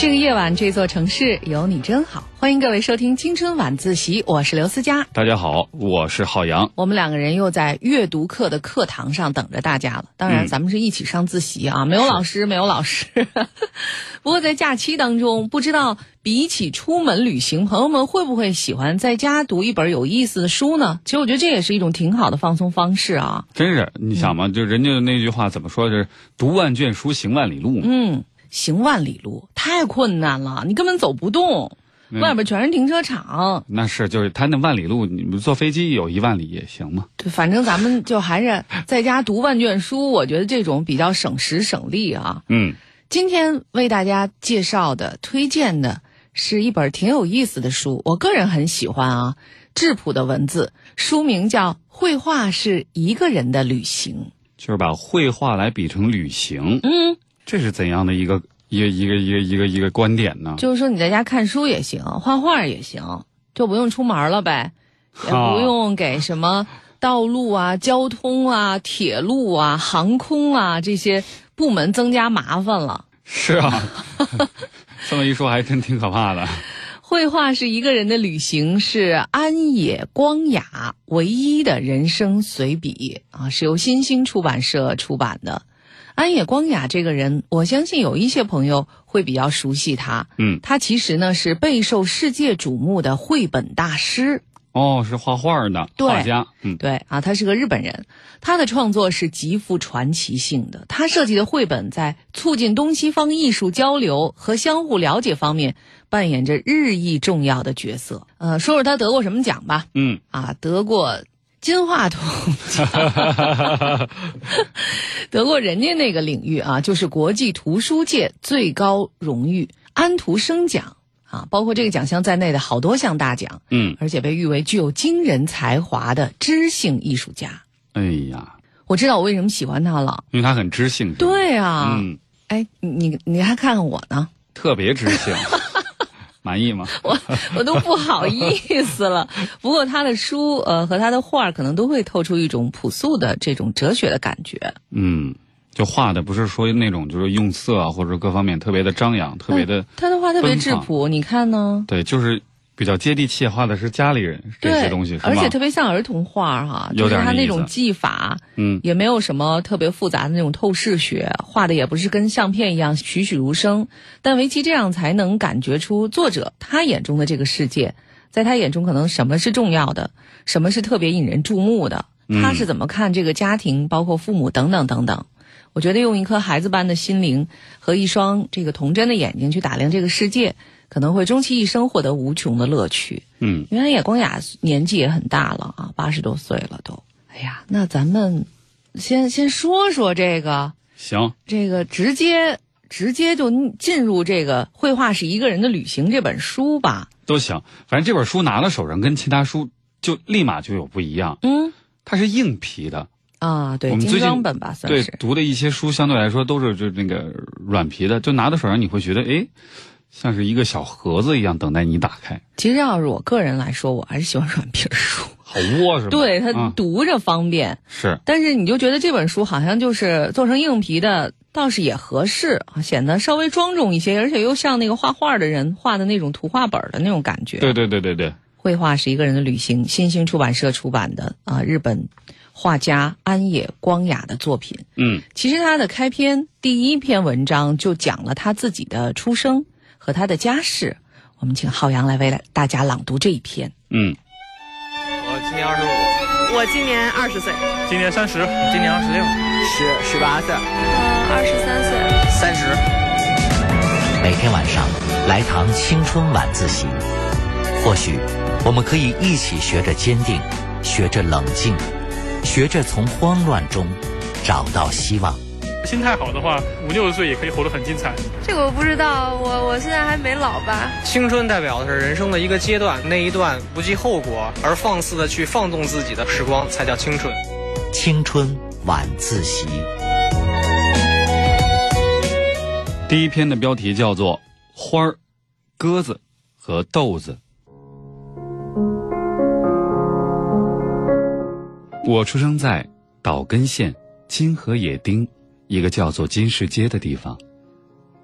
这个夜晚，这座城市有你真好。欢迎各位收听《青春晚自习》，我是刘思佳。大家好，我是浩洋。我们两个人又在阅读课的课堂上等着大家了。当然，咱们是一起上自习啊，没有老师，没有老师。不过在假期当中，不知道比起出门旅行，朋友们会不会喜欢在家读一本有意思的书呢？其实我觉得这也是一种挺好的放松方式啊。真是，你想嘛，就人家那句话怎么说？是读万卷书，行万里路嘛。嗯。行万里路太困难了，你根本走不动，外边全是停车场。那是，就是他那万里路，你们坐飞机有一万里也行嘛？对，反正咱们就还是在家读万卷书，我觉得这种比较省时省力啊。嗯，今天为大家介绍的、推荐的是一本挺有意思的书，我个人很喜欢啊，质朴的文字，书名叫《绘画是一个人的旅行》，就是把绘画来比成旅行。嗯。这是怎样的一个一个一个一个一个一个观点呢？就是说你在家看书也行，画画也行，就不用出门了呗，也不用给什么道路啊、交通啊、铁路啊、航空啊这些部门增加麻烦了。是啊，这么一说还真挺可怕的。绘画是一个人的旅行，是安野光雅唯一的人生随笔啊，是由新兴出版社出版的。安野光雅这个人，我相信有一些朋友会比较熟悉他。嗯，他其实呢是备受世界瞩目的绘本大师。哦，是画画的画家。嗯，对啊，他是个日本人。他的创作是极富传奇性的。他设计的绘本在促进东西方艺术交流和相互了解方面扮演着日益重要的角色。呃，说说他得过什么奖吧。嗯，啊，得过。金话筒 得过人家那个领域啊，就是国际图书界最高荣誉安徒生奖啊，包括这个奖项在内的好多项大奖。嗯，而且被誉为具有惊人才华的知性艺术家。哎呀，我知道我为什么喜欢他了，因为他很知性。对啊，嗯，哎，你你还看看我呢，特别知性。满意吗？我我都不好意思了。不过他的书，呃，和他的画可能都会透出一种朴素的这种哲学的感觉。嗯，就画的不是说那种就是用色啊，或者各方面特别的张扬，特别的。他的画特别质朴，你看呢？对，就是。比较接地气，画的是家里人这些东西，而且特别像儿童画哈，就是他那种技法，嗯，也没有什么特别复杂的那种透视学，画的也不是跟相片一样栩栩如生，但维其这样才能感觉出作者他眼中的这个世界，在他眼中可能什么是重要的，什么是特别引人注目的，他是怎么看这个家庭，包括父母等等等等。我觉得用一颗孩子般的心灵和一双这个童真的眼睛去打量这个世界。可能会终其一生获得无穷的乐趣。嗯，原来也光雅年纪也很大了啊，八十多岁了都。哎呀，那咱们先先说说这个，行，这个直接直接就进入这个《绘画是一个人的旅行》这本书吧。都行，反正这本书拿到手上跟其他书就立马就有不一样。嗯，它是硬皮的啊，对，精装本吧，算是。对，读的一些书相对来说都是就那个软皮的，就拿到手上你会觉得哎。像是一个小盒子一样等待你打开。其实要是我个人来说，我还是喜欢软皮书，好窝是吧？对，它读着方便。是。但是你就觉得这本书好像就是做成硬皮的，倒是也合适，显得稍微庄重一些，而且又像那个画画的人画的那种图画本的那种感觉。对对对对对。绘画是一个人的旅行，新兴出版社出版的啊，日本画家安野光雅的作品。嗯。其实他的开篇第一篇文章就讲了他自己的出生。和他的家世，我们请浩洋来为大家朗读这一篇。嗯，我今年二十五，我今年二十岁，今年三十，今年二十六，十十八岁，嗯，二十三岁，三十。每天晚上来堂青春晚自习，或许我们可以一起学着坚定，学着冷静，学着从慌乱中找到希望。心态好的话，五六十岁也可以活得很精彩。这个我不知道，我我现在还没老吧。青春代表的是人生的一个阶段，那一段不计后果而放肆的去放纵自己的时光，才叫青春。青春晚自习。第一篇的标题叫做《花儿、鸽子和豆子》。我出生在岛根县金河野町。一个叫做金市街的地方，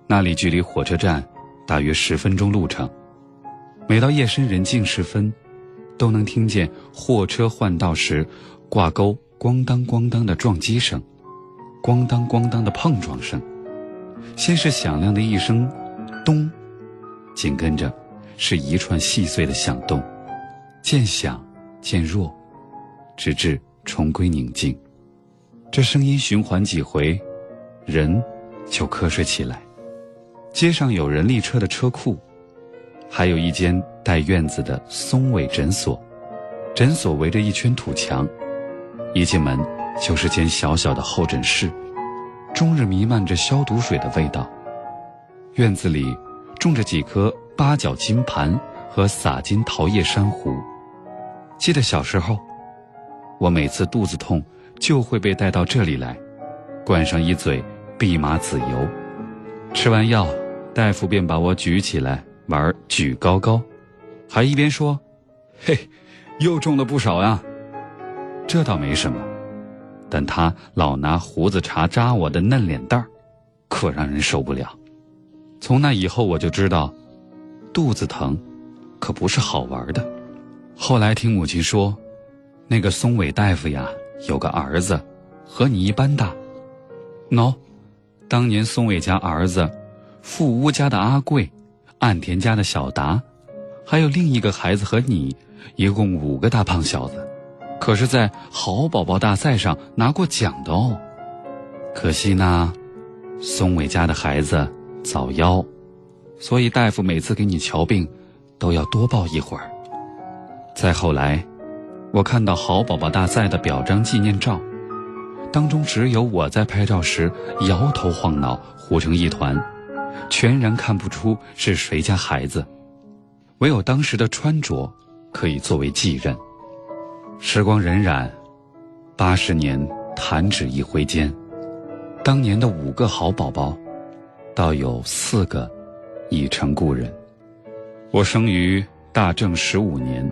那里距离火车站大约十分钟路程。每到夜深人静时分，都能听见货车换道时挂钩咣当咣当的撞击声，咣当咣当的碰撞声。先是响亮的一声“咚”，紧跟着是一串细碎的响动，渐响渐弱，直至重归宁静。这声音循环几回，人就瞌睡起来。街上有人力车的车库，还有一间带院子的松尾诊所。诊所围着一圈土墙，一进门就是间小小的候诊室，终日弥漫着消毒水的味道。院子里种着几颗八角金盘和洒金桃叶珊瑚。记得小时候，我每次肚子痛就会被带到这里来，灌上一嘴蓖麻籽油。吃完药，大夫便把我举起来玩举高高，还一边说：“嘿。”又重了不少呀，这倒没什么，但他老拿胡子茬扎我的嫩脸蛋儿，可让人受不了。从那以后我就知道，肚子疼，可不是好玩的。后来听母亲说，那个松尾大夫呀，有个儿子，和你一般大。喏，当年松尾家儿子，富屋家的阿贵，岸田家的小达，还有另一个孩子和你。一共五个大胖小子，可是，在好宝宝大赛上拿过奖的哦。可惜呢，松尾家的孩子早夭，所以大夫每次给你瞧病，都要多抱一会儿。再后来，我看到好宝宝大赛的表彰纪念照，当中只有我在拍照时摇头晃脑、糊成一团，全然看不出是谁家孩子，唯有当时的穿着。可以作为继任。时光荏苒，八十年弹指一挥间，当年的五个好宝宝，倒有四个已成故人。我生于大正十五年，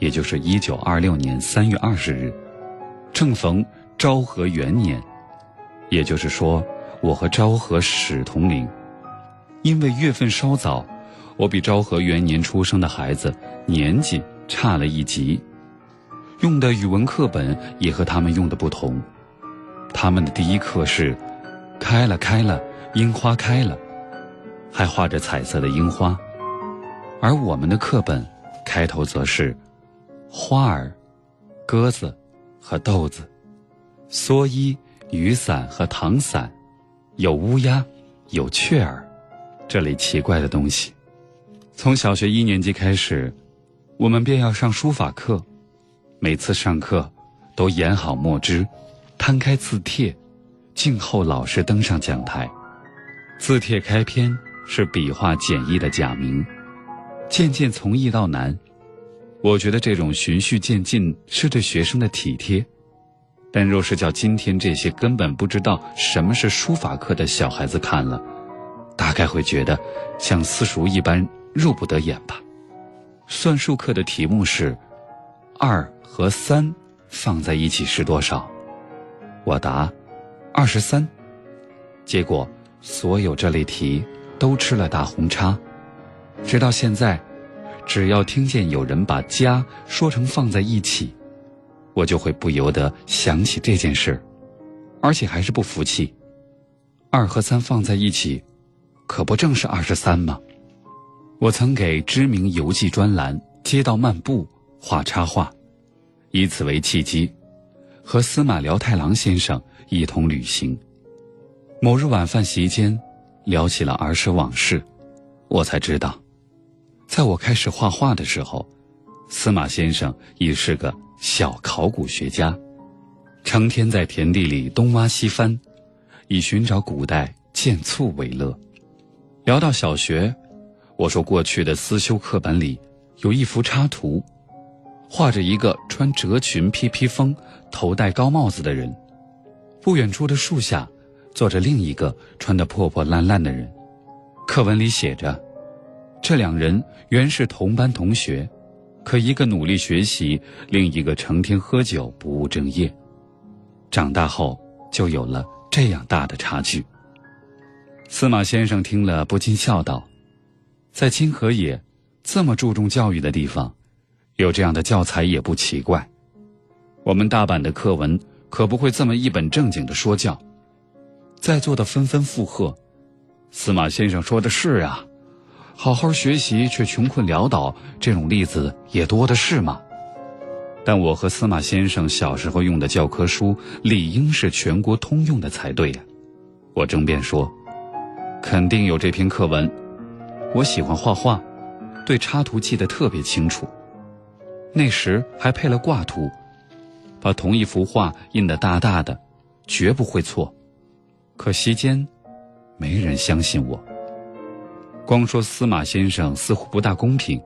也就是一九二六年三月二十日，正逢昭和元年，也就是说，我和昭和史同龄。因为月份稍早，我比昭和元年出生的孩子年纪。差了一级，用的语文课本也和他们用的不同。他们的第一课是“开了开了，樱花开了”，还画着彩色的樱花；而我们的课本开头则是“花儿、鸽子和豆子、蓑衣、雨伞和糖伞，有乌鸦，有雀儿”这类奇怪的东西。从小学一年级开始。我们便要上书法课，每次上课都研好墨汁，摊开字帖，静候老师登上讲台。字帖开篇是笔画简易的假名，渐渐从易到难。我觉得这种循序渐进是对学生的体贴，但若是叫今天这些根本不知道什么是书法课的小孩子看了，大概会觉得像私塾一般入不得眼吧。算术课的题目是：二和三放在一起是多少？我答：二十三。结果所有这类题都吃了大红叉。直到现在，只要听见有人把加说成放在一起，我就会不由得想起这件事，而且还是不服气。二和三放在一起，可不正是二十三吗？我曾给知名游记专栏《街道漫步》画插画，以此为契机，和司马辽太郎先生一同旅行。某日晚饭席间，聊起了儿时往事，我才知道，在我开始画画的时候，司马先生已是个小考古学家，成天在田地里东挖西翻，以寻找古代剑簇为乐。聊到小学。我说，过去的思修课本里有一幅插图，画着一个穿褶裙、披披风、头戴高帽子的人，不远处的树下坐着另一个穿得破破烂烂的人。课文里写着，这两人原是同班同学，可一个努力学习，另一个成天喝酒不务正业，长大后就有了这样大的差距。司马先生听了不禁笑道。在金河野这么注重教育的地方，有这样的教材也不奇怪。我们大阪的课文可不会这么一本正经的说教。在座的纷纷附和。司马先生说的是啊，好好学习却穷困潦倒，这种例子也多的是嘛。但我和司马先生小时候用的教科书理应是全国通用的才对呀。我争辩说，肯定有这篇课文。我喜欢画画，对插图记得特别清楚。那时还配了挂图，把同一幅画印得大大的，绝不会错。可惜间，没人相信我。光说司马先生似乎不大公平，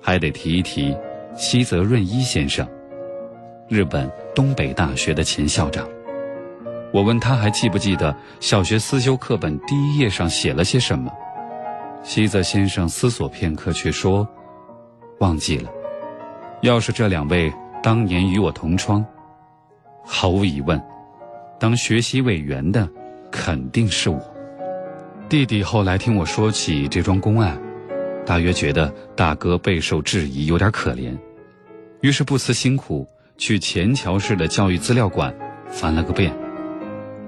还得提一提。西泽润一先生，日本东北大学的前校长。我问他还记不记得小学思修课本第一页上写了些什么？西泽先生思索片刻，却说：“忘记了。”要是这两位当年与我同窗，毫无疑问，当学习委员的肯定是我。弟弟后来听我说起这桩公案，大约觉得大哥备受质疑，有点可怜。于是不辞辛苦去前桥市的教育资料馆翻了个遍，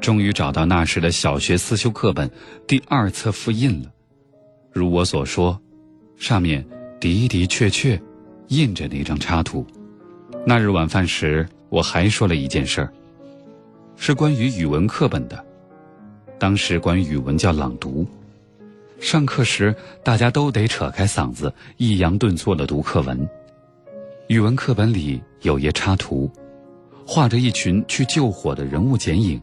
终于找到那时的小学思修课本第二册复印了。如我所说，上面的的确确印着那张插图。那日晚饭时，我还说了一件事儿，是关于语文课本的。当时管语文叫朗读，上课时大家都得扯开嗓子，抑扬顿挫地读课文。语文课本里有页插图，画着一群去救火的人物剪影。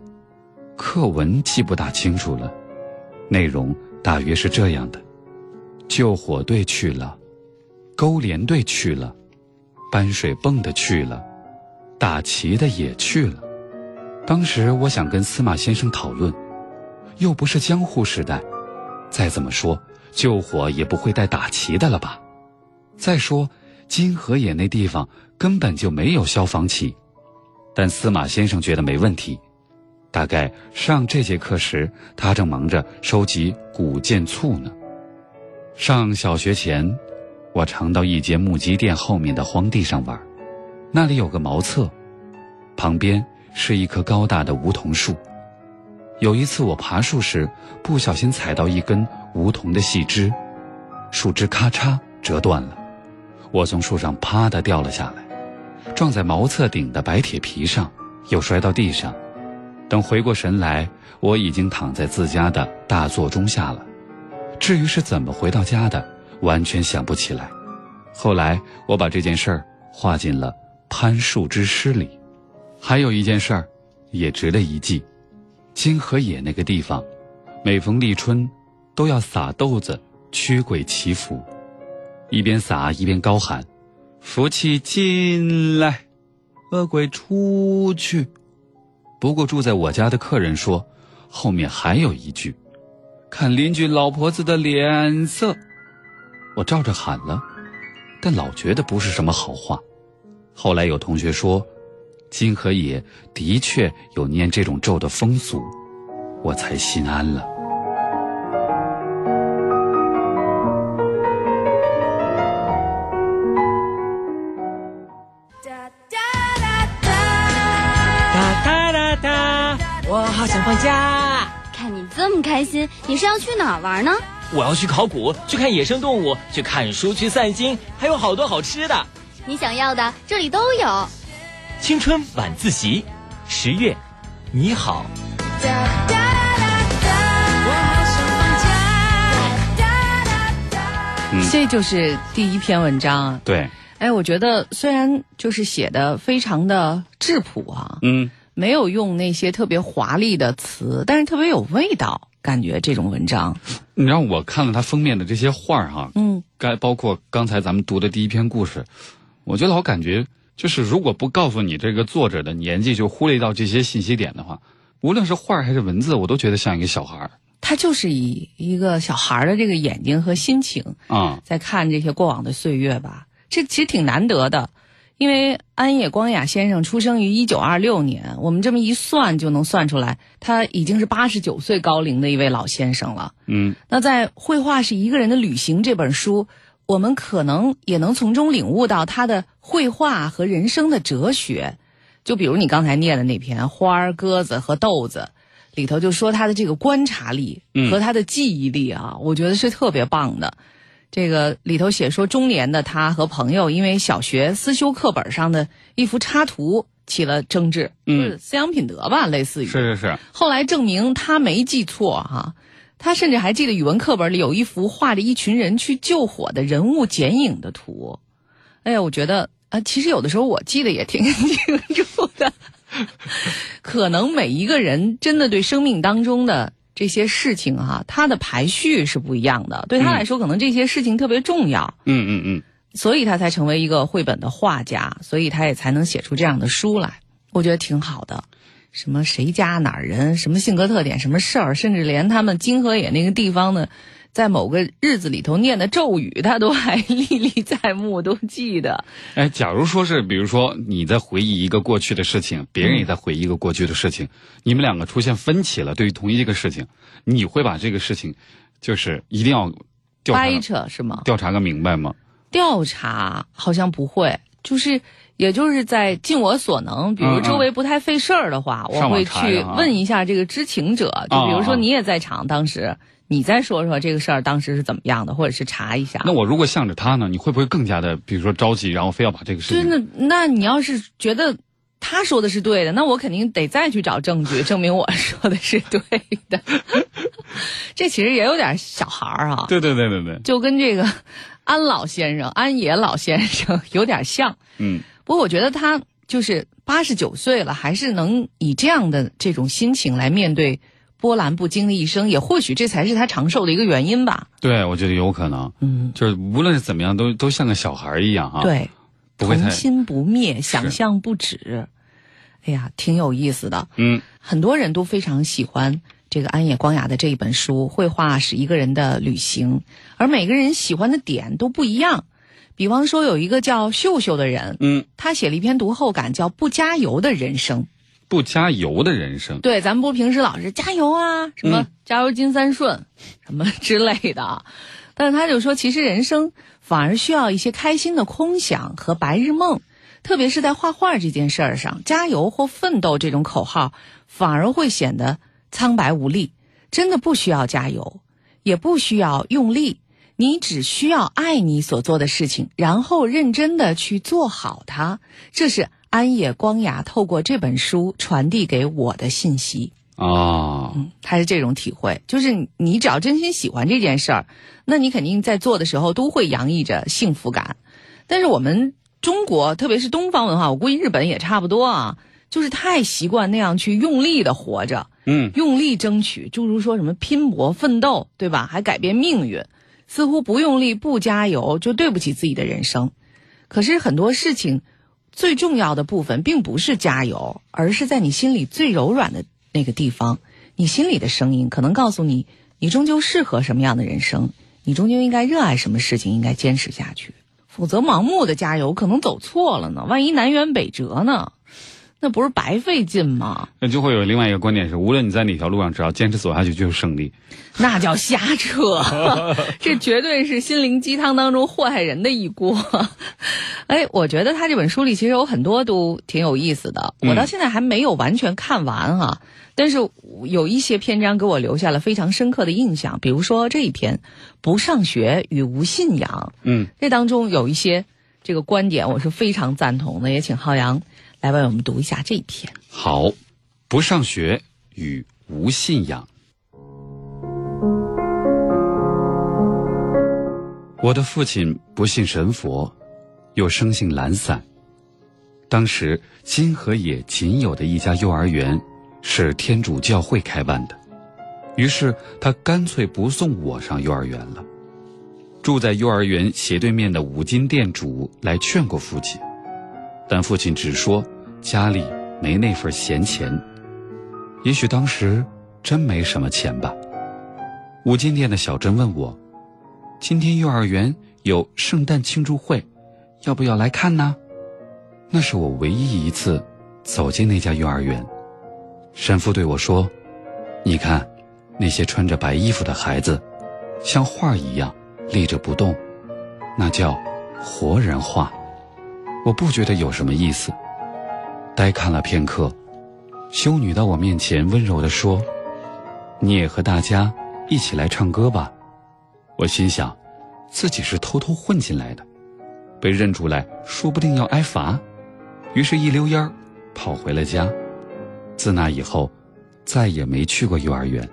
课文记不大清楚了，内容大约是这样的：救火队去了，勾连队去了，搬水泵的去了，打旗的也去了。当时我想跟司马先生讨论，又不是江户时代，再怎么说救火也不会带打旗的了吧？再说。金河野那地方根本就没有消防旗，但司马先生觉得没问题。大概上这节课时，他正忙着收集古建簇呢。上小学前，我常到一节木屐店后面的荒地上玩，那里有个茅厕，旁边是一棵高大的梧桐树。有一次我爬树时，不小心踩到一根梧桐的细枝，树枝咔嚓折断了。我从树上啪的掉了下来，撞在茅厕顶的白铁皮上，又摔到地上。等回过神来，我已经躺在自家的大座中下了。至于是怎么回到家的，完全想不起来。后来我把这件事儿画进了《攀树之诗》里。还有一件事儿，也值得一记：金河野那个地方，每逢立春，都要撒豆子驱鬼祈福。一边撒一边高喊：“福气进来，恶鬼出去。”不过住在我家的客人说，后面还有一句：“看邻居老婆子的脸色。”我照着喊了，但老觉得不是什么好话。后来有同学说，金河野的确有念这种咒的风俗，我才心安了。哒哒哒哒，我好想放假！看你这么开心，你是要去哪儿玩呢？我要去考古，去看野生动物，去看书，去散心，还有好多好吃的。你想要的这里都有。青春晚自习，十月，你好。这就是第一篇文章啊。对。哎，我觉得虽然就是写的非常的质朴啊。嗯。没有用那些特别华丽的词，但是特别有味道，感觉这种文章。你让我看了他封面的这些画儿哈，嗯，该包括刚才咱们读的第一篇故事，我就老感觉，就是如果不告诉你这个作者的年纪，就忽略到这些信息点的话，无论是画还是文字，我都觉得像一个小孩儿。他就是以一个小孩的这个眼睛和心情啊，在看这些过往的岁月吧。这其实挺难得的。因为安野光雅先生出生于一九二六年，我们这么一算就能算出来，他已经是八十九岁高龄的一位老先生了。嗯，那在《绘画是一个人的旅行》这本书，我们可能也能从中领悟到他的绘画和人生的哲学。就比如你刚才念的那篇《花儿、鸽子和豆子》，里头就说他的这个观察力和他的记忆力啊，我觉得是特别棒的。这个里头写说，中年的他和朋友因为小学思修课本上的一幅插图起了争执，嗯思想品德吧，类似于。是是是，后来证明他没记错哈、他甚至还记得语文课本里有一幅画着一群人去救火的人物剪影的图。哎呀，我觉得啊、其实有的时候我记得也挺清楚的。可能每一个人真的对生命当中的这些事情哈、他的排序是不一样的。对他来说，可能这些事情特别重要。嗯嗯嗯，所以他才成为一个绘本的画家，所以他也才能写出这样的书来。我觉得挺好的。什么谁家哪儿人，什么性格特点，什么事儿，甚至连他们金河野那个地方的，在某个日子里头念的咒语，他都还历历在目，都记得。哎，假如说是，比如说你在回忆一个过去的事情，别人也在回忆一个过去的事情，你们两个出现分歧了，对于同一个事情，你会把这个事情，就是一定要调查掰扯是吗？调查个明白吗？调查好像不会，就是也就是在尽我所能，比如周围不太费事儿的话，我会去问一下这个知情者，就比如说你也在场，当时你再说说这个事儿当时是怎么样的，或者是查一下。那我如果向着他呢，你会不会更加的，比如说着急，然后非要把这个事情？真的那你要是觉得他说的是对的，那我肯定得再去找证据证明我 说的是对的。这其实也有点小孩儿啊，对对对对对，就跟这个安老先生、安野老先生 有点像。嗯不过我觉得他就是八十九岁了，还是能以这样的这种心情来面对波澜不惊的一生，也或许这才是他长寿的一个原因吧。对，我觉得有可能，嗯，就是无论是怎么样，都都像个小孩儿一样啊，，对，不会太童心不灭，想象不止。哎呀，挺有意思的。嗯很多人都非常喜欢这个安野光雅的这一本书《绘画是一个人的旅行》，而每个人喜欢的点都不一样。比方说，有一个叫秀秀的人，嗯，他写了一篇读后感，叫《不加油的人生》。不加油的人生，对，咱们不是平时老是加油啊，什么嗯加油金三顺，什么之类的啊。但是他就说，其实人生反而需要一些开心的空想和白日梦，特别是在画画这件事儿上，加油或奋斗这种口号反而会显得苍白无力。真的不需要加油，也不需要用力，你只需要爱你所做的事情，然后认真的去做好它。这是安野光雅透过这本书传递给我的信息。啊，他是这种体会，就是你你只要真心喜欢这件事儿，那你肯定在做的时候都会洋溢着幸福感。但是我们中国，特别是东方文化，我估计日本也差不多啊，就是太习惯那样去用力的活着，嗯，用力争取，诸如说什么拼搏奋斗，对吧？还改变命运，似乎不用力不加油就对不起自己的人生。可是很多事情最重要的部分并不是加油，而是在你心里最柔软的那个地方，你心里的声音可能告诉你，你终究适合什么样的人生，你终究应该热爱什么事情，应该坚持下去。否则盲目的加油可能走错了呢，万一南辕北辙呢，那不是白费劲吗？那就会有另外一个观点是，无论你在哪条路上，只要坚持走下去就是胜利。那叫瞎扯，这绝对是心灵鸡汤当中祸害人的一锅。哎，我觉得他这本书里其实有很多都挺有意思的，我到现在还没有完全看完哈、但是有一些篇章给我留下了非常深刻的印象，比如说这一篇《不上学与无信仰》，嗯，这当中有一些这个观点我是非常赞同的，也请浩洋来为我们读一下这一篇。好，不上学与无信仰。我的父亲不信神佛，又生性懒散。当时金河野仅有的一家幼儿园是天主教会开办的，于是他干脆不送我上幼儿园了。住在幼儿园斜对面的五金店主来劝过父亲，但父亲只说家里没那份闲钱。也许当时真没什么钱吧。五金店的小珍问我：“今天幼儿园有圣诞庆祝会，要不要来看呢？”那是我唯一一次走进那家幼儿园。神父对我说：“你看，那些穿着白衣服的孩子，像画一样立着不动，那叫活人画。”我不觉得有什么意思，呆看了片刻，修女到我面前温柔地说：“你也和大家一起来唱歌吧。”我心想，自己是偷偷混进来的，被认出来说不定要挨罚，于是，一溜烟儿跑回了家。自那以后，再也没去过幼儿园。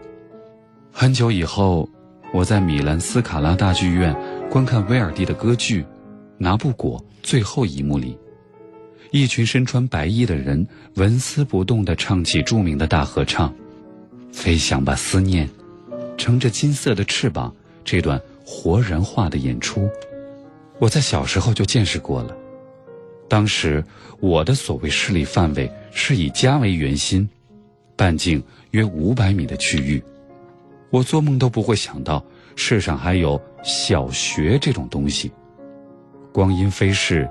很久以后，我在米兰斯卡拉大剧院观看威尔第的歌剧《拿布果》最后一幕里，一群身穿白衣的人纹丝不动地唱起著名的大合唱《飞翔吧，思念》，乘着金色的翅膀。这段活人化的演出，我在小时候就见识过了。当时我的所谓势力范围是以家为圆心，半径约五百米的区域。我做梦都不会想到世上还有小学这种东西。光阴飞逝，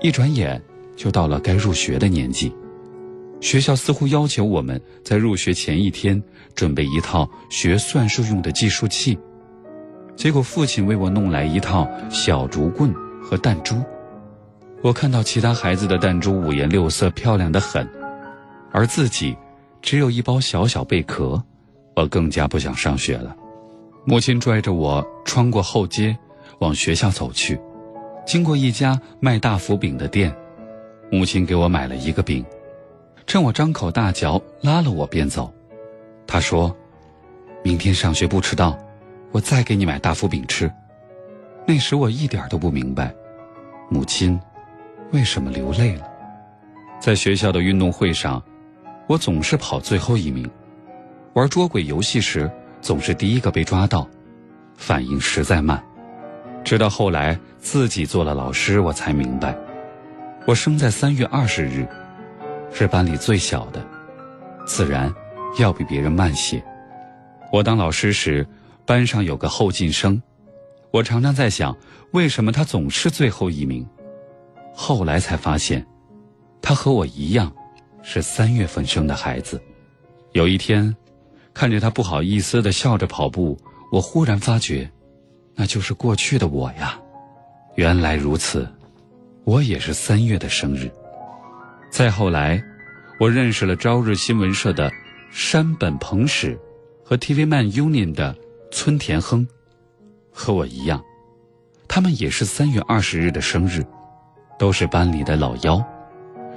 一转眼就到了该入学的年纪。学校似乎要求我们在入学前一天准备一套学算术用的计数器。结果父亲为我弄来一套小竹棍和弹珠，我看到其他孩子的弹珠五颜六色，漂亮的很，而自己只有一包小小贝壳，我更加不想上学了。母亲拽着我穿过后街，往学校走去，经过一家卖大福饼的店，母亲给我买了一个饼，趁我张口大嚼，拉了我便走。她说：“明天上学不迟到。”我再给你买大福饼吃。那时我一点都不明白，母亲为什么流泪了。在学校的运动会上，我总是跑最后一名；玩捉鬼游戏时，总是第一个被抓到，反应实在慢。直到后来自己做了老师，我才明白，我生在三月二十日，是班里最小的，自然要比别人慢些。我当老师时。班上有个后进生，我常常在想，为什么他总是最后一名？后来才发现，他和我一样，是三月份生的孩子。有一天，看着他不好意思的笑着跑步，我忽然发觉，那就是过去的我呀。原来如此，我也是三月的生日。再后来，我认识了朝日新闻社的山本朋史和 TV Man Union 的。村田亨，和我一样，他们也是三月二十日的生日，都是班里的老幺。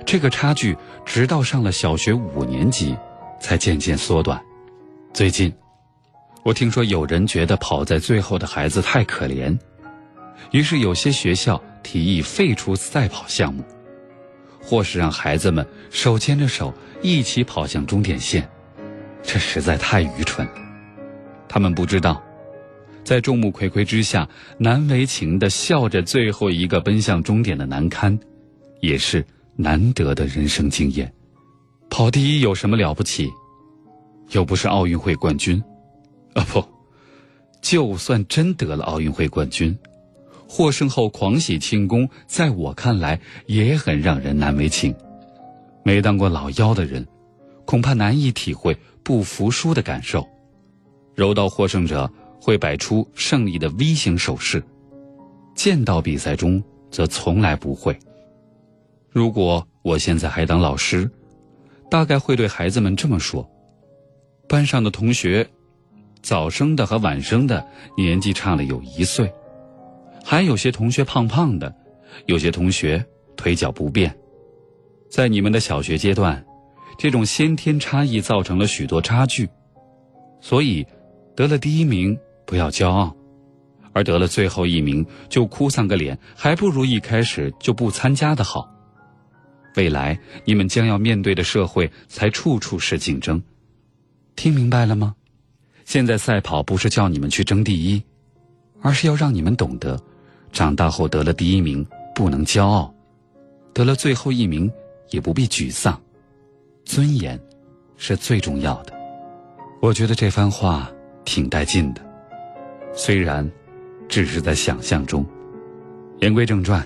这个差距直到上了小学五年级，才渐渐缩短。最近，我听说有人觉得跑在最后的孩子太可怜，于是有些学校提议废除赛跑项目，或是让孩子们手牵着手一起跑向终点线。这实在太愚蠢。他们不知道，在众目睽睽之下难为情的笑着，最后一个奔向终点的难堪，也是难得的人生经验。跑第一有什么了不起？又不是奥运会冠军，啊不，就算真得了奥运会冠军，获胜后狂喜庆功，在我看来也很让人难为情。没当过老幺的人，恐怕难以体会不服输的感受。柔道获胜者会摆出胜利的 V 型手势，剑道比赛中则从来不会。如果我现在还当老师，大概会对孩子们这么说：班上的同学，早生的和晚生的年纪差了有一岁，还有些同学胖胖的，有些同学腿脚不便。在你们的小学阶段，这种先天差异造成了许多差距，所以。得了第一名不要骄傲，而得了最后一名就哭丧个脸，还不如一开始就不参加的好。未来你们将要面对的社会才处处是竞争，听明白了吗？现在赛跑不是叫你们去争第一，而是要让你们懂得，长大后得了第一名不能骄傲，得了最后一名也不必沮丧，尊严是最重要的。我觉得这番话。挺带劲的，虽然只是在想象中。言归正传，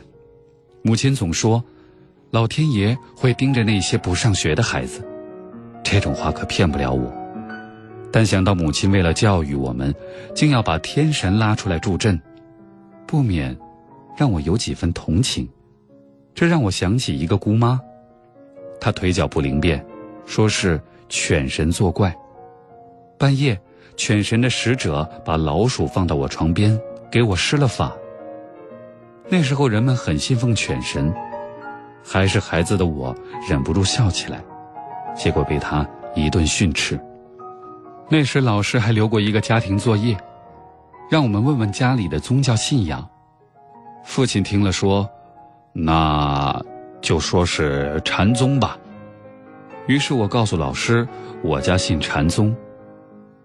母亲总说，老天爷会盯着那些不上学的孩子。这种话可骗不了我。但想到母亲为了教育我们，竟要把天神拉出来助阵，不免让我有几分同情。这让我想起一个姑妈，她腿脚不灵便，说是犬神作怪。半夜，犬神的使者把老鼠放到我床边，给我施了法。那时候人们很信奉犬神，还是孩子的我忍不住笑起来，结果被他一顿训斥。那时老师还留过一个家庭作业，让我们问问家里的宗教信仰。父亲听了说：“那就说是禅宗吧。”于是我告诉老师，我家信禅宗，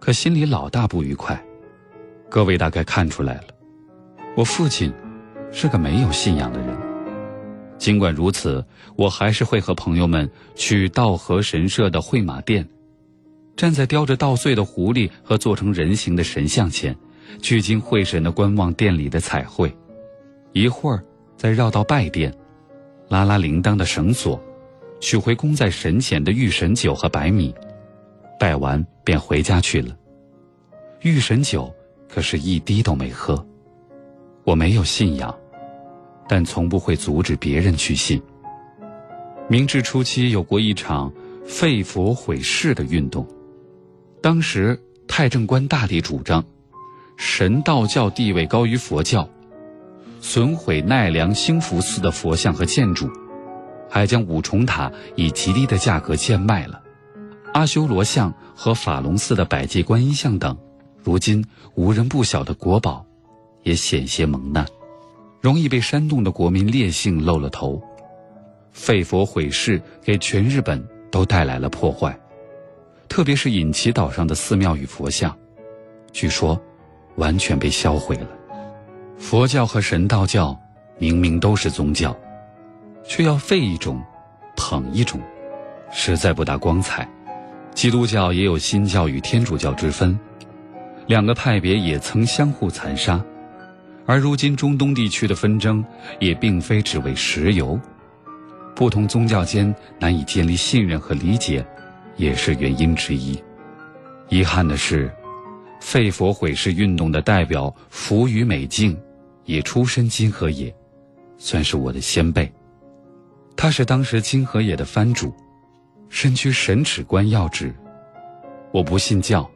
可心里老大不愉快。各位大概看出来了，我父亲是个没有信仰的人。尽管如此，我还是会和朋友们去道和神社的会马殿。站在叼着稻穗的狐狸和做成人形的神像前，聚精会神地观望店里的彩绘，一会儿再绕到拜殿，拉拉铃铛的绳索，取回供在神前的御神酒和白米，拜完便回家去了。御神酒可是一滴都没喝。我没有信仰，但从不会阻止别人去信。明治初期有过一场废佛毁世的运动。当时太政官大力主张，神道教地位高于佛教，损毁奈良兴福寺的佛像和建筑，还将五重塔以极低的价格贱卖了。阿修罗像和法隆寺的百界观音像等，如今无人不晓的国宝，也险些蒙难，容易被煽动的国民烈性露了头。废佛毁世，给全日本都带来了破坏。特别是隐岐岛上的寺庙与佛像，据说完全被销毁了。佛教和神道教明明都是宗教，却要废一种，捧一种，实在不大光彩。基督教也有新教与天主教之分，两个派别也曾相互残杀。而如今中东地区的纷争也并非只为石油，不同宗教间难以建立信任和理解。也是原因之一。遗憾的是，废佛毁世运动的代表福与美静，也出身金河野，算是我的先辈。他是当时金河野的藩主，身居神尺官要职。我不信教，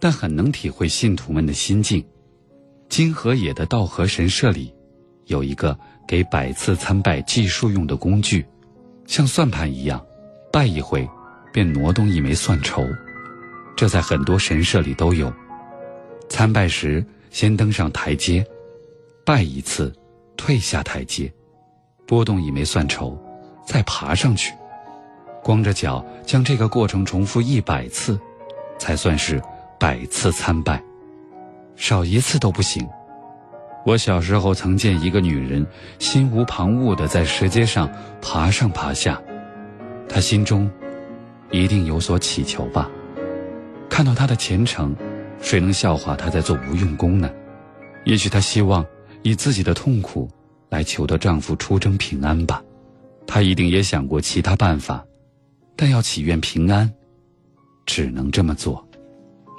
但很能体会信徒们的心境。金河野的道和神社里，有一个给百次参拜计数用的工具，像算盘一样，拜一回。便挪动一枚算筹，这在很多神社里都有。参拜时，先登上台阶，拜一次，退下台阶，拨动一枚算筹，再爬上去，光着脚将这个过程重复一百次，才算是百次参拜，少一次都不行。我小时候曾见一个女人心无旁骛地在石阶上爬上爬下，她心中。一定有所祈求吧？看到她的虔诚，谁能笑话她在做无用功呢？也许她希望以自己的痛苦来求得丈夫出征平安吧。她一定也想过其他办法，但要祈愿平安，只能这么做。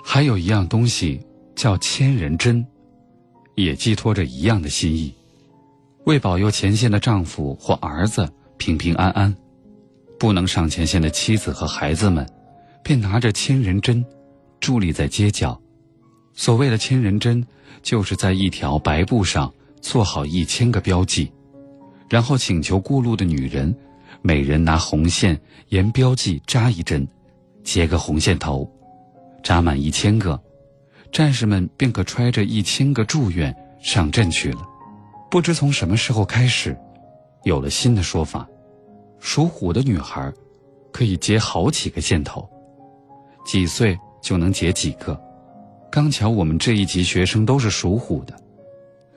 还有一样东西叫千人针，也寄托着一样的心意，为保佑前线的丈夫或儿子平平安安。不能上前线的妻子和孩子们，便拿着千人针，伫立在街角。所谓的千人针，就是在一条白布上做好一千个标记，然后请求过路的女人，每人拿红线沿标记扎一针，结个红线头，扎满一千个，战士们便可揣着一千个祝愿上阵去了。不知从什么时候开始，有了新的说法。属虎的女孩，可以结好几个线头，几岁就能结几个。刚巧我们这一级学生都是属虎的，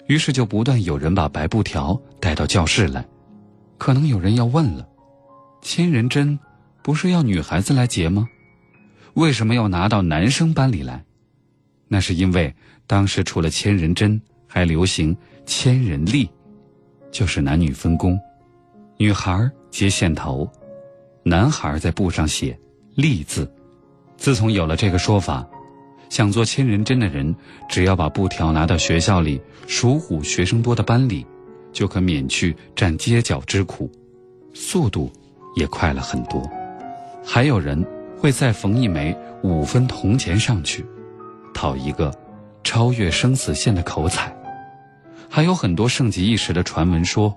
于是就不断有人把白布条带到教室来。可能有人要问了：千人针不是要女孩子来结吗？为什么要拿到男生班里来？那是因为当时除了千人针，还流行千人力，就是男女分工。女孩接线头，男孩在布上写“立”字。自从有了这个说法，想做千人针的人，只要把布条拿到学校里属虎学生多的班里，就可免去站街角之苦，速度也快了很多。还有人会再缝一枚五分铜钱上去，讨一个超越生死线的口彩。还有很多盛极一时的传闻说，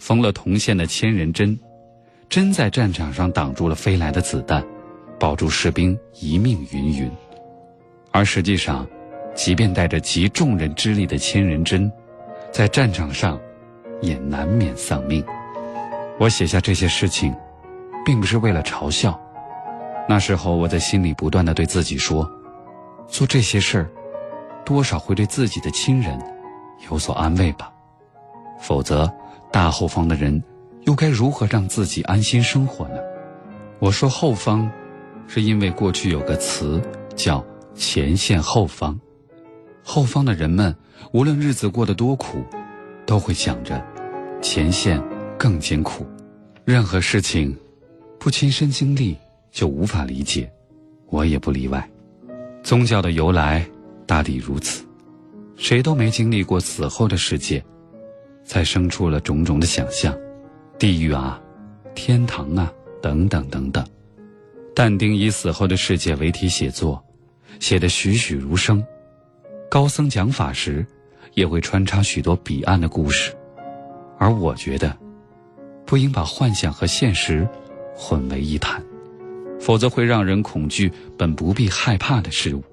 缝了铜线的千人针，真在战场上挡住了飞来的子弹，保住士兵一命云云。而实际上，即便带着集众人之力的千人针，在战场上也难免丧命。我写下这些事情。并不是为了嘲笑，那时候我在心里不断的对自己说，做这些事儿，多少会对自己的亲人有所安慰吧，否则大后方的人又该如何让自己安心生活呢？我说后方，是因为过去有个词叫前线后方，后方的人们无论日子过得多苦，都会想着前线更艰苦，任何事情。不亲身经历就无法理解，我也不例外。宗教的由来大抵如此，谁都没经历过死后的世界，才生出了种种的想象，地狱啊，天堂啊，等等等等。但丁以死后的世界为题写作，写得栩栩如生。高僧讲法时，也会穿插许多彼岸的故事，而我觉得，不应把幻想和现实。混为一谈，否则会让人恐惧本不必害怕的事物。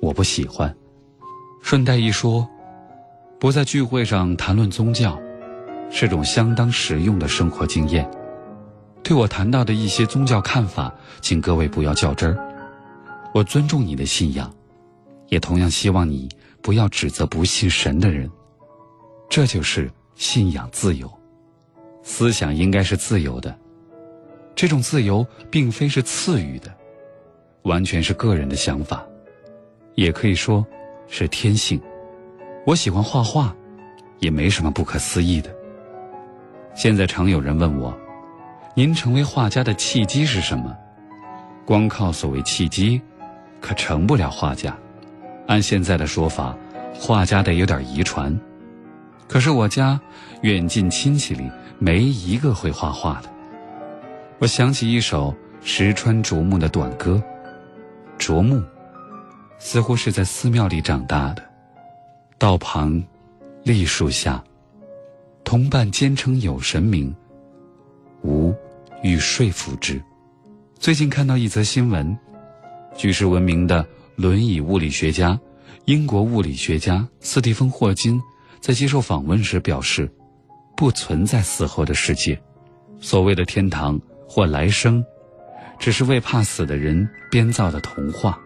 我不喜欢。顺带一说，不在聚会上谈论宗教，是种相当实用的生活经验。对我谈到的一些宗教看法，请各位不要较真儿。我尊重你的信仰，也同样希望你不要指责不信神的人。这就是信仰自由，思想应该是自由的。这种自由并非是赐予的，完全是个人的想法，也可以说是天性。我喜欢画画，也没什么不可思议的。现在常有人问我：“您成为画家的契机是什么？”光靠所谓契机，可成不了画家。按现在的说法，画家得有点遗传。可是我家远近亲戚里没一个会画画的。我想起一首石川啄木的短歌，啄木似乎是在寺庙里长大的，道旁栗树下，同伴坚称有神明，吾欲说服之。最近看到一则新闻，举世闻名的轮椅物理学家、英国物理学家斯蒂芬·霍金在接受访问时表示，不存在死后的世界，所谓的天堂。或来生，只是为怕死的人编造的童话。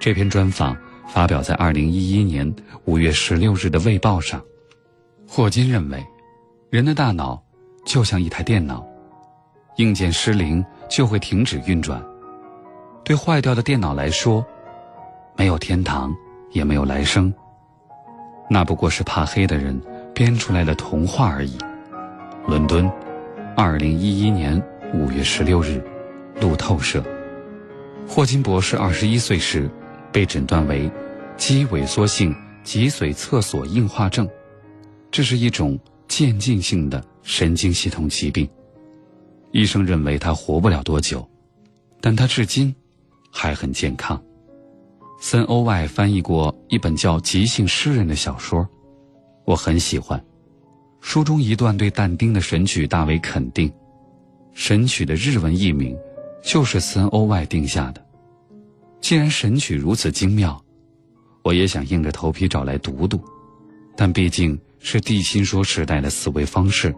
这篇专访发表在二零一一年五月十六日的《卫报》上。霍金认为，人的大脑就像一台电脑，硬件失灵就会停止运转。对坏掉的电脑来说，没有天堂，也没有来生，那不过是怕黑的人编出来的童话而已。伦敦，二零一一年。五月十六日，路透社。霍金博士二十一岁时，被诊断为肌萎缩性脊髓侧索硬化症，这是一种渐进性的神经系统疾病。医生认为他活不了多久，但他至今还很健康。森欧外翻译过一本叫《即兴诗人》的小说，我很喜欢。书中一段对但丁的神曲大为肯定。神曲的日文译名，就是森欧外定下的。既然神曲如此精妙，我也想硬着头皮找来读读，但毕竟是地心说时代的思维方式，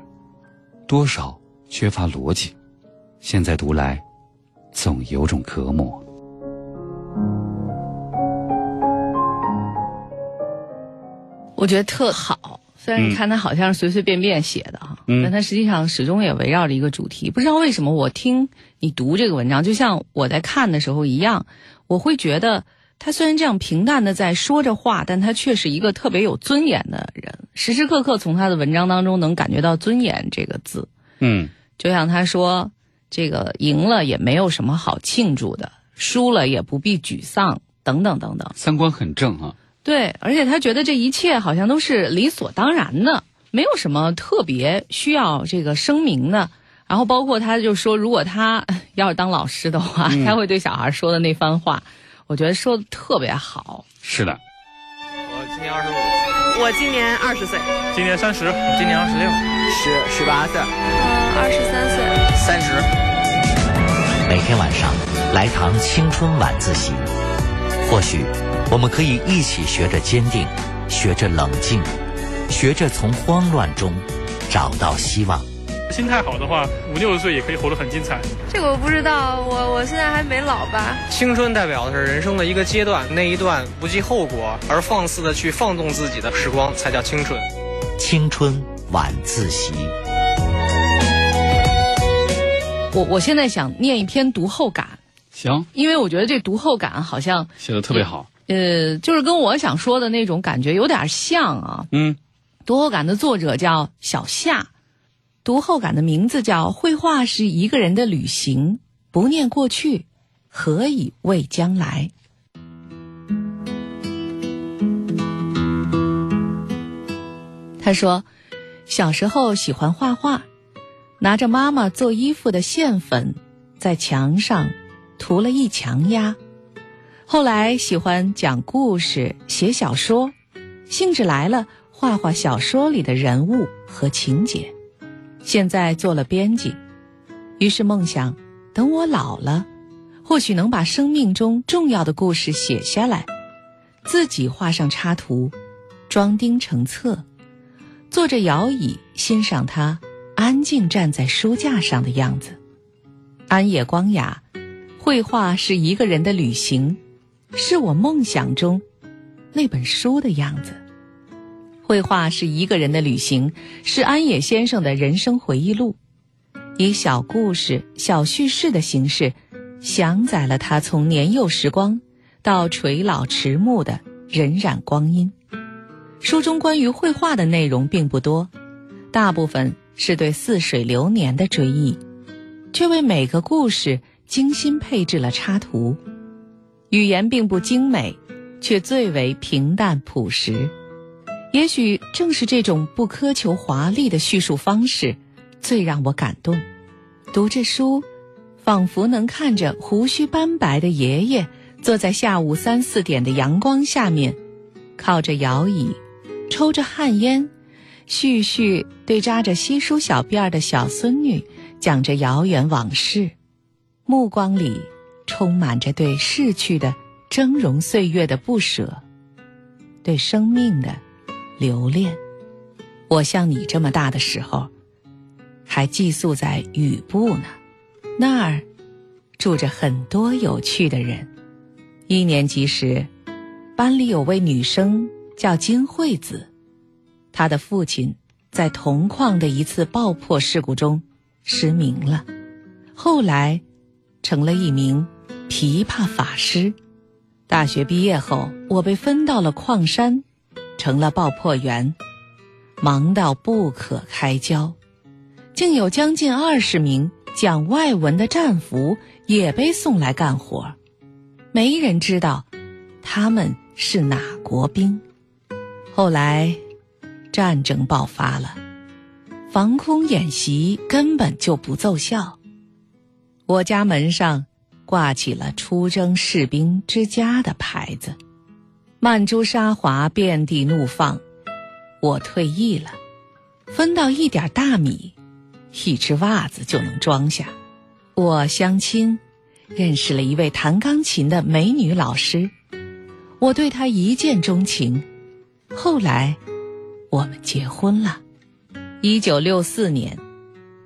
多少缺乏逻辑。现在读来，总有种隔膜。我觉得特好。虽然你看他好像是随随便便写的哈，但他实际上始终也围绕着一个主题。不知道为什么，我听你读这个文章，就像我在看的时候一样，我会觉得他虽然这样平淡的在说着话，但他却是一个特别有尊严的人。时时刻刻从他的文章当中能感觉到“尊严”这个字。嗯，就像他说，这个赢了也没有什么好庆祝的，输了也不必沮丧，等等等等。三观很正啊。对，而且他觉得这一切好像都是理所当然的，没有什么特别需要这个声明的。然后包括他就说，如果他要是当老师的话，他会对小孩说的那番话，我觉得说的特别好。是的，我今年二十五，我今年二十岁，今年三十，今年二十六，十十八岁，嗯，二十三岁，三十。每天晚上来堂青春晚自习，或许我们可以一起学着坚定，学着冷静，学着从慌乱中找到希望。心态好的话，五六十岁也可以活得很精彩。这个我不知道，我我现在还没老吧。青春代表的是人生的一个阶段，那一段不计后果而放肆的去放纵自己的时光，才叫青春。青春晚自习。我我现在想念一篇读后感，行，因为我觉得这读后感好像写的特别好。呃，就是跟我想说的那种感觉有点像啊。嗯，读后感的作者叫小夏。读后感的名字叫“绘画是一个人的旅行，不念过去，何以为将来”。他说，小时候喜欢画画，拿着妈妈做衣服的线粉，在墙上涂了一墙鸦。后来喜欢讲故事、写小说，兴致来了，画画小说里的人物和情节。现在做了编辑，于是梦想，等我老了，或许能把生命中重要的故事写下来，自己画上插图，装订成册，坐着摇椅欣赏它安静站在书架上的样子。安野光雅，绘画是一个人的旅行，是我梦想中那本书的样子。绘画是一个人的旅行，是安野先生的人生回忆录，以小故事、小叙事的形式，详载了他从年幼时光到垂老迟暮的荏苒光阴。书中关于绘画的内容并不多，大部分是对似水流年的追忆，却为每个故事精心配置了插图。语言并不精美，却最为平淡朴实。也许正是这种不苛求华丽的叙述方式，最让我感动。读着书，仿佛能看着胡须斑白的爷爷坐在下午三四点的阳光下面，靠着摇椅，抽着旱烟，絮絮对扎着稀疏小辫儿的小孙女讲着遥远往事，目光里充满着对逝去的峥嵘岁月的不舍，对生命的。留恋，我像你这么大的时候，还寄宿在雨部呢。那儿住着很多有趣的人。一年级时，班里有位女生叫金惠子，她的父亲在铜矿的一次爆破事故中失明了，后来成了一名琵琶法师。大学毕业后，我被分到了矿山。成了爆破员，忙到不可开交，竟有将近二十名讲外文的战俘也被送来干活，没人知道他们是哪国兵。后来战争爆发了，防空演习根本就不奏效，我家门上挂起了“出征士兵之家”的牌子。曼珠沙华遍地怒放，我退役了，分到一点大米，一只袜子就能装下。我相亲，认识了一位弹钢琴的美女老师，我对她一见钟情。后来，我们结婚了。一九六四年，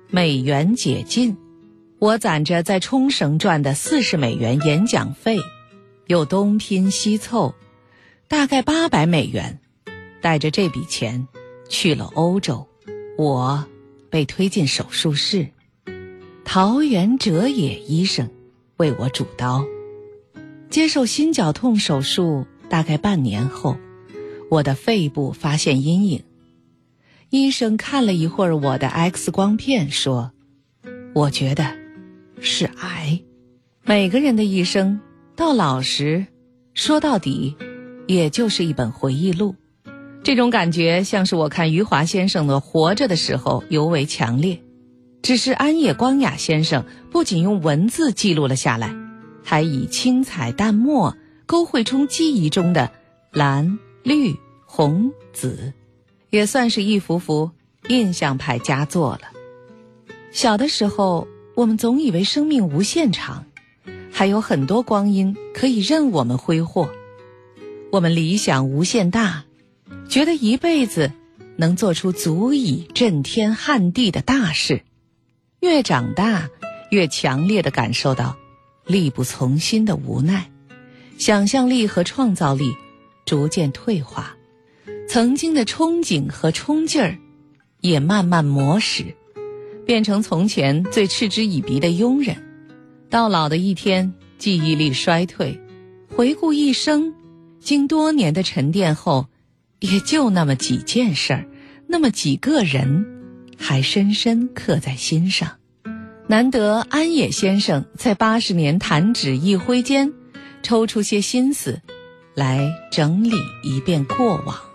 美元解禁，我攒着在冲绳赚的四十美元演讲费，又东拼西凑。大概八百美元，带着这笔钱去了欧洲。我被推进手术室，桃园哲也医生为我主刀。接受心绞痛手术大概半年后，我的肺部发现阴影。医生看了一会儿我的 X 光片，说：“我觉得是癌。”每个人的一生到老时，说到底，也就是一本回忆录。这种感觉像是我看余华先生的《活着》的时候尤为强烈。只是安野光雅先生不仅用文字记录了下来，还以青彩淡墨勾绘出记忆中的蓝、绿、红、紫，也算是一幅幅印象派佳作了。小的时候，我们总以为生命无限长，还有很多光阴可以任我们挥霍。我们理想无限大，觉得一辈子能做出足以震天撼地的大事。越长大，越强烈的感受到力不从心的无奈，想象力和创造力逐渐退化，曾经的憧憬和冲劲儿也慢慢磨蚀，变成从前最嗤之以鼻的庸人。到老的一天，记忆力衰退，回顾一生，经多年的沉淀后，也就那么几件事儿，那么几个人。还深深刻在心上，难得安野先生在八十年弹指一挥间，抽出些心思，来整理一遍过往。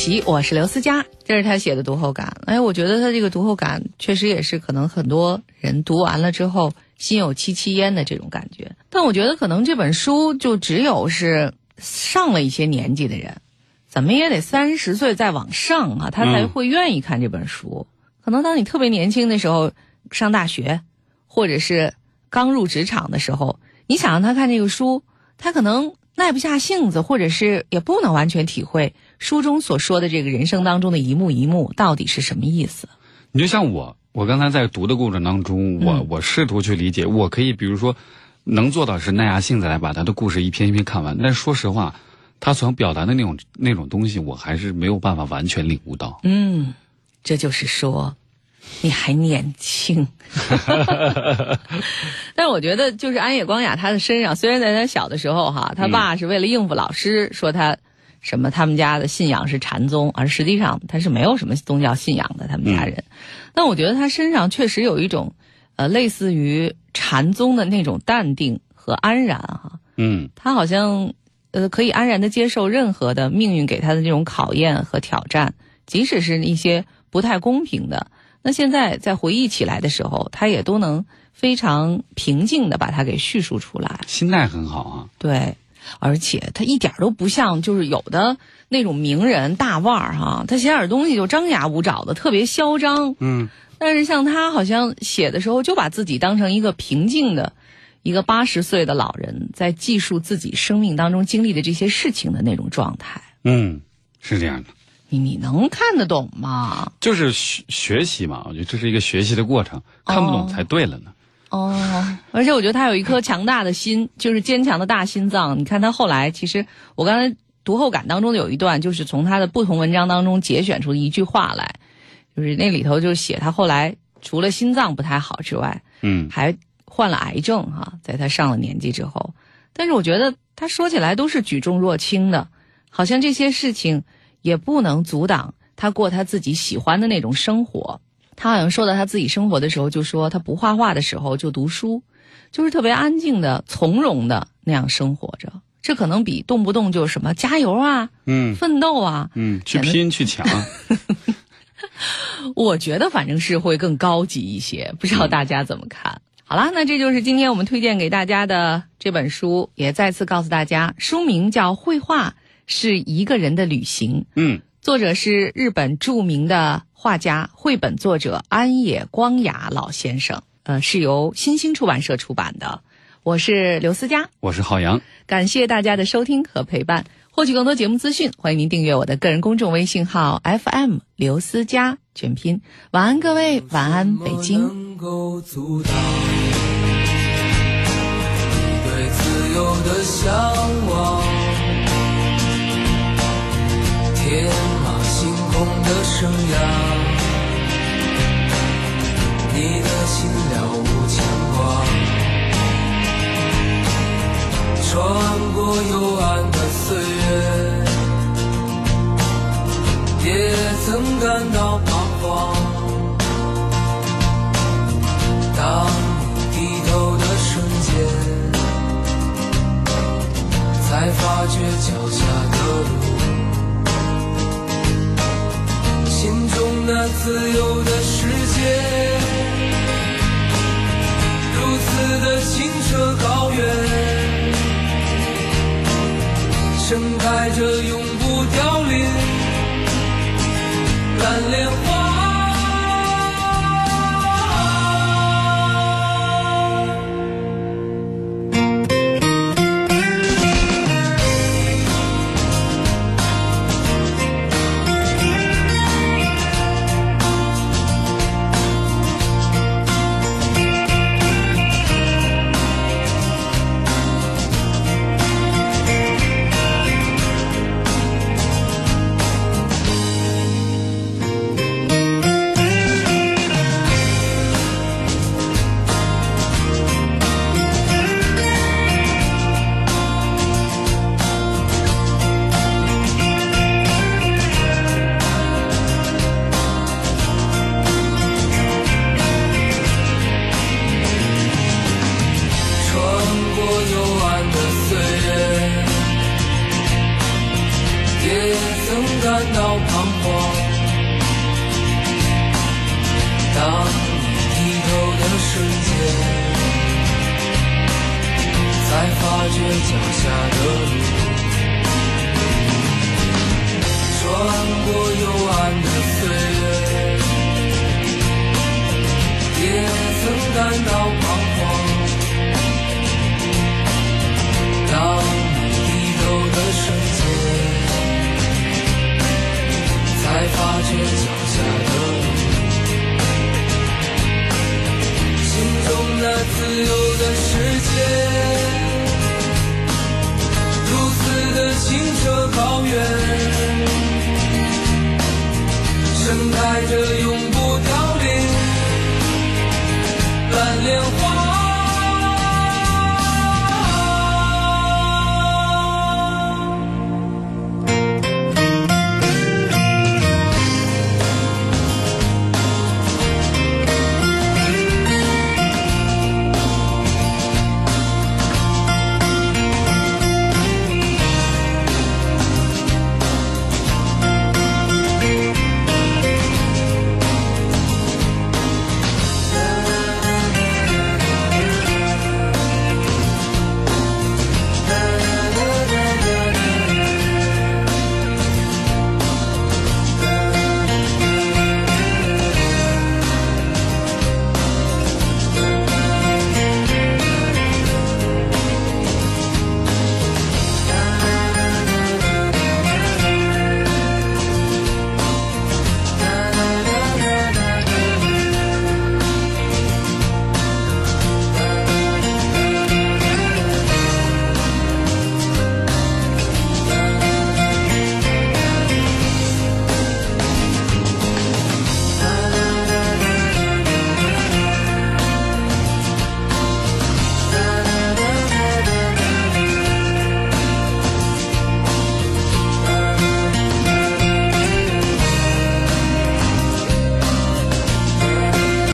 晚自习，我是刘思佳，这是他写的读后感。哎，我觉得他这个读后感确实也是可能很多人读完了之后心有戚戚焉的这种感觉。但我觉得可能这本书就只有是上了一些年纪的人，怎么也得三十岁再往上啊，他才会愿意看这本书。可能当你特别年轻的时候，上大学，或者是刚入职场的时候，你想让他看这个书，他可能耐不下性子，或者是也不能完全体会书中所说的这个人生当中的一幕一幕到底是什么意思。你就像我，我刚才在读的过程当中，我嗯我试图去理解，我可以比如说能做到是耐下性子来把他的故事一篇一篇看完，但是说实话，他所表达的那种那种东西，我还是没有办法完全领悟到。嗯，这就是说，你还年轻。但是我觉得，就是安野光雅她的身上，虽然在她小的时候哈，她爸是为了应付老师，说她什么他们家的信仰是禅宗，而实际上他是没有什么宗教信仰的，他们家人。但我觉得他身上确实有一种，呃，类似于禅宗的那种淡定和安然哈、嗯他好像呃可以安然的接受任何的命运给他的这种考验和挑战，即使是一些不太公平的。那现在在回忆起来的时候，他也都能非常平静的把它给叙述出来。心态很好啊。对，而且他一点都不像就是有的那种名人大腕儿哈，他写点东西就张牙舞爪的，特别嚣张。嗯，但是像他好像写的时候，就把自己当成一个平静的。一个八十岁的老人在记述自己生命当中经历的这些事情的那种状态，嗯，是这样的，你你能看得懂吗？就是学学习嘛，我觉得这是一个学习的过程，看不懂才对了呢。哦，而且我觉得他有一颗强大的心，就是坚强的大心脏。你看他后来，其实我刚才读后感当中有一段，就是从他的不同文章当中节选出一句话来，就是那里头就写他后来除了心脏不太好之外，嗯还患了癌症哈、在他上了年纪之后。但是我觉得他说起来都是举重若轻的，好像这些事情也不能阻挡他过他自己喜欢的那种生活。他好像说到他自己生活的时候，就说他不画画的时候就读书，就是特别安静的、从容的那样生活着。这可能比动不动就什么加油啊、嗯。奋斗啊，嗯，去拼去抢，我觉得反正是会更高级一些，不知道大家怎么看？好啦，那这就是今天我们推荐给大家的这本书，也再次告诉大家，书名叫《绘画是一个人的旅行》，嗯作者是日本著名的画家、绘本作者安野光雅老先生，呃，是由新兴出版社出版的。我是刘思佳，我是浩洋，感谢大家的收听和陪伴。获取更多节目资讯，欢迎您订阅我的个人公众微信号 FM 刘思佳全拼。晚安，各位，晚安，北京。能够阻挡你对自由的向往？天马行空的生涯，你的心了无牵挂，穿过幽暗的岁月，也曾感到彷徨。当你低头的瞬间，才发觉脚下的路，那自由的世界，如此的清澈高远，盛开着永不凋零蓝莲花。清澈高原，盛开着永不凋零蓝莲花。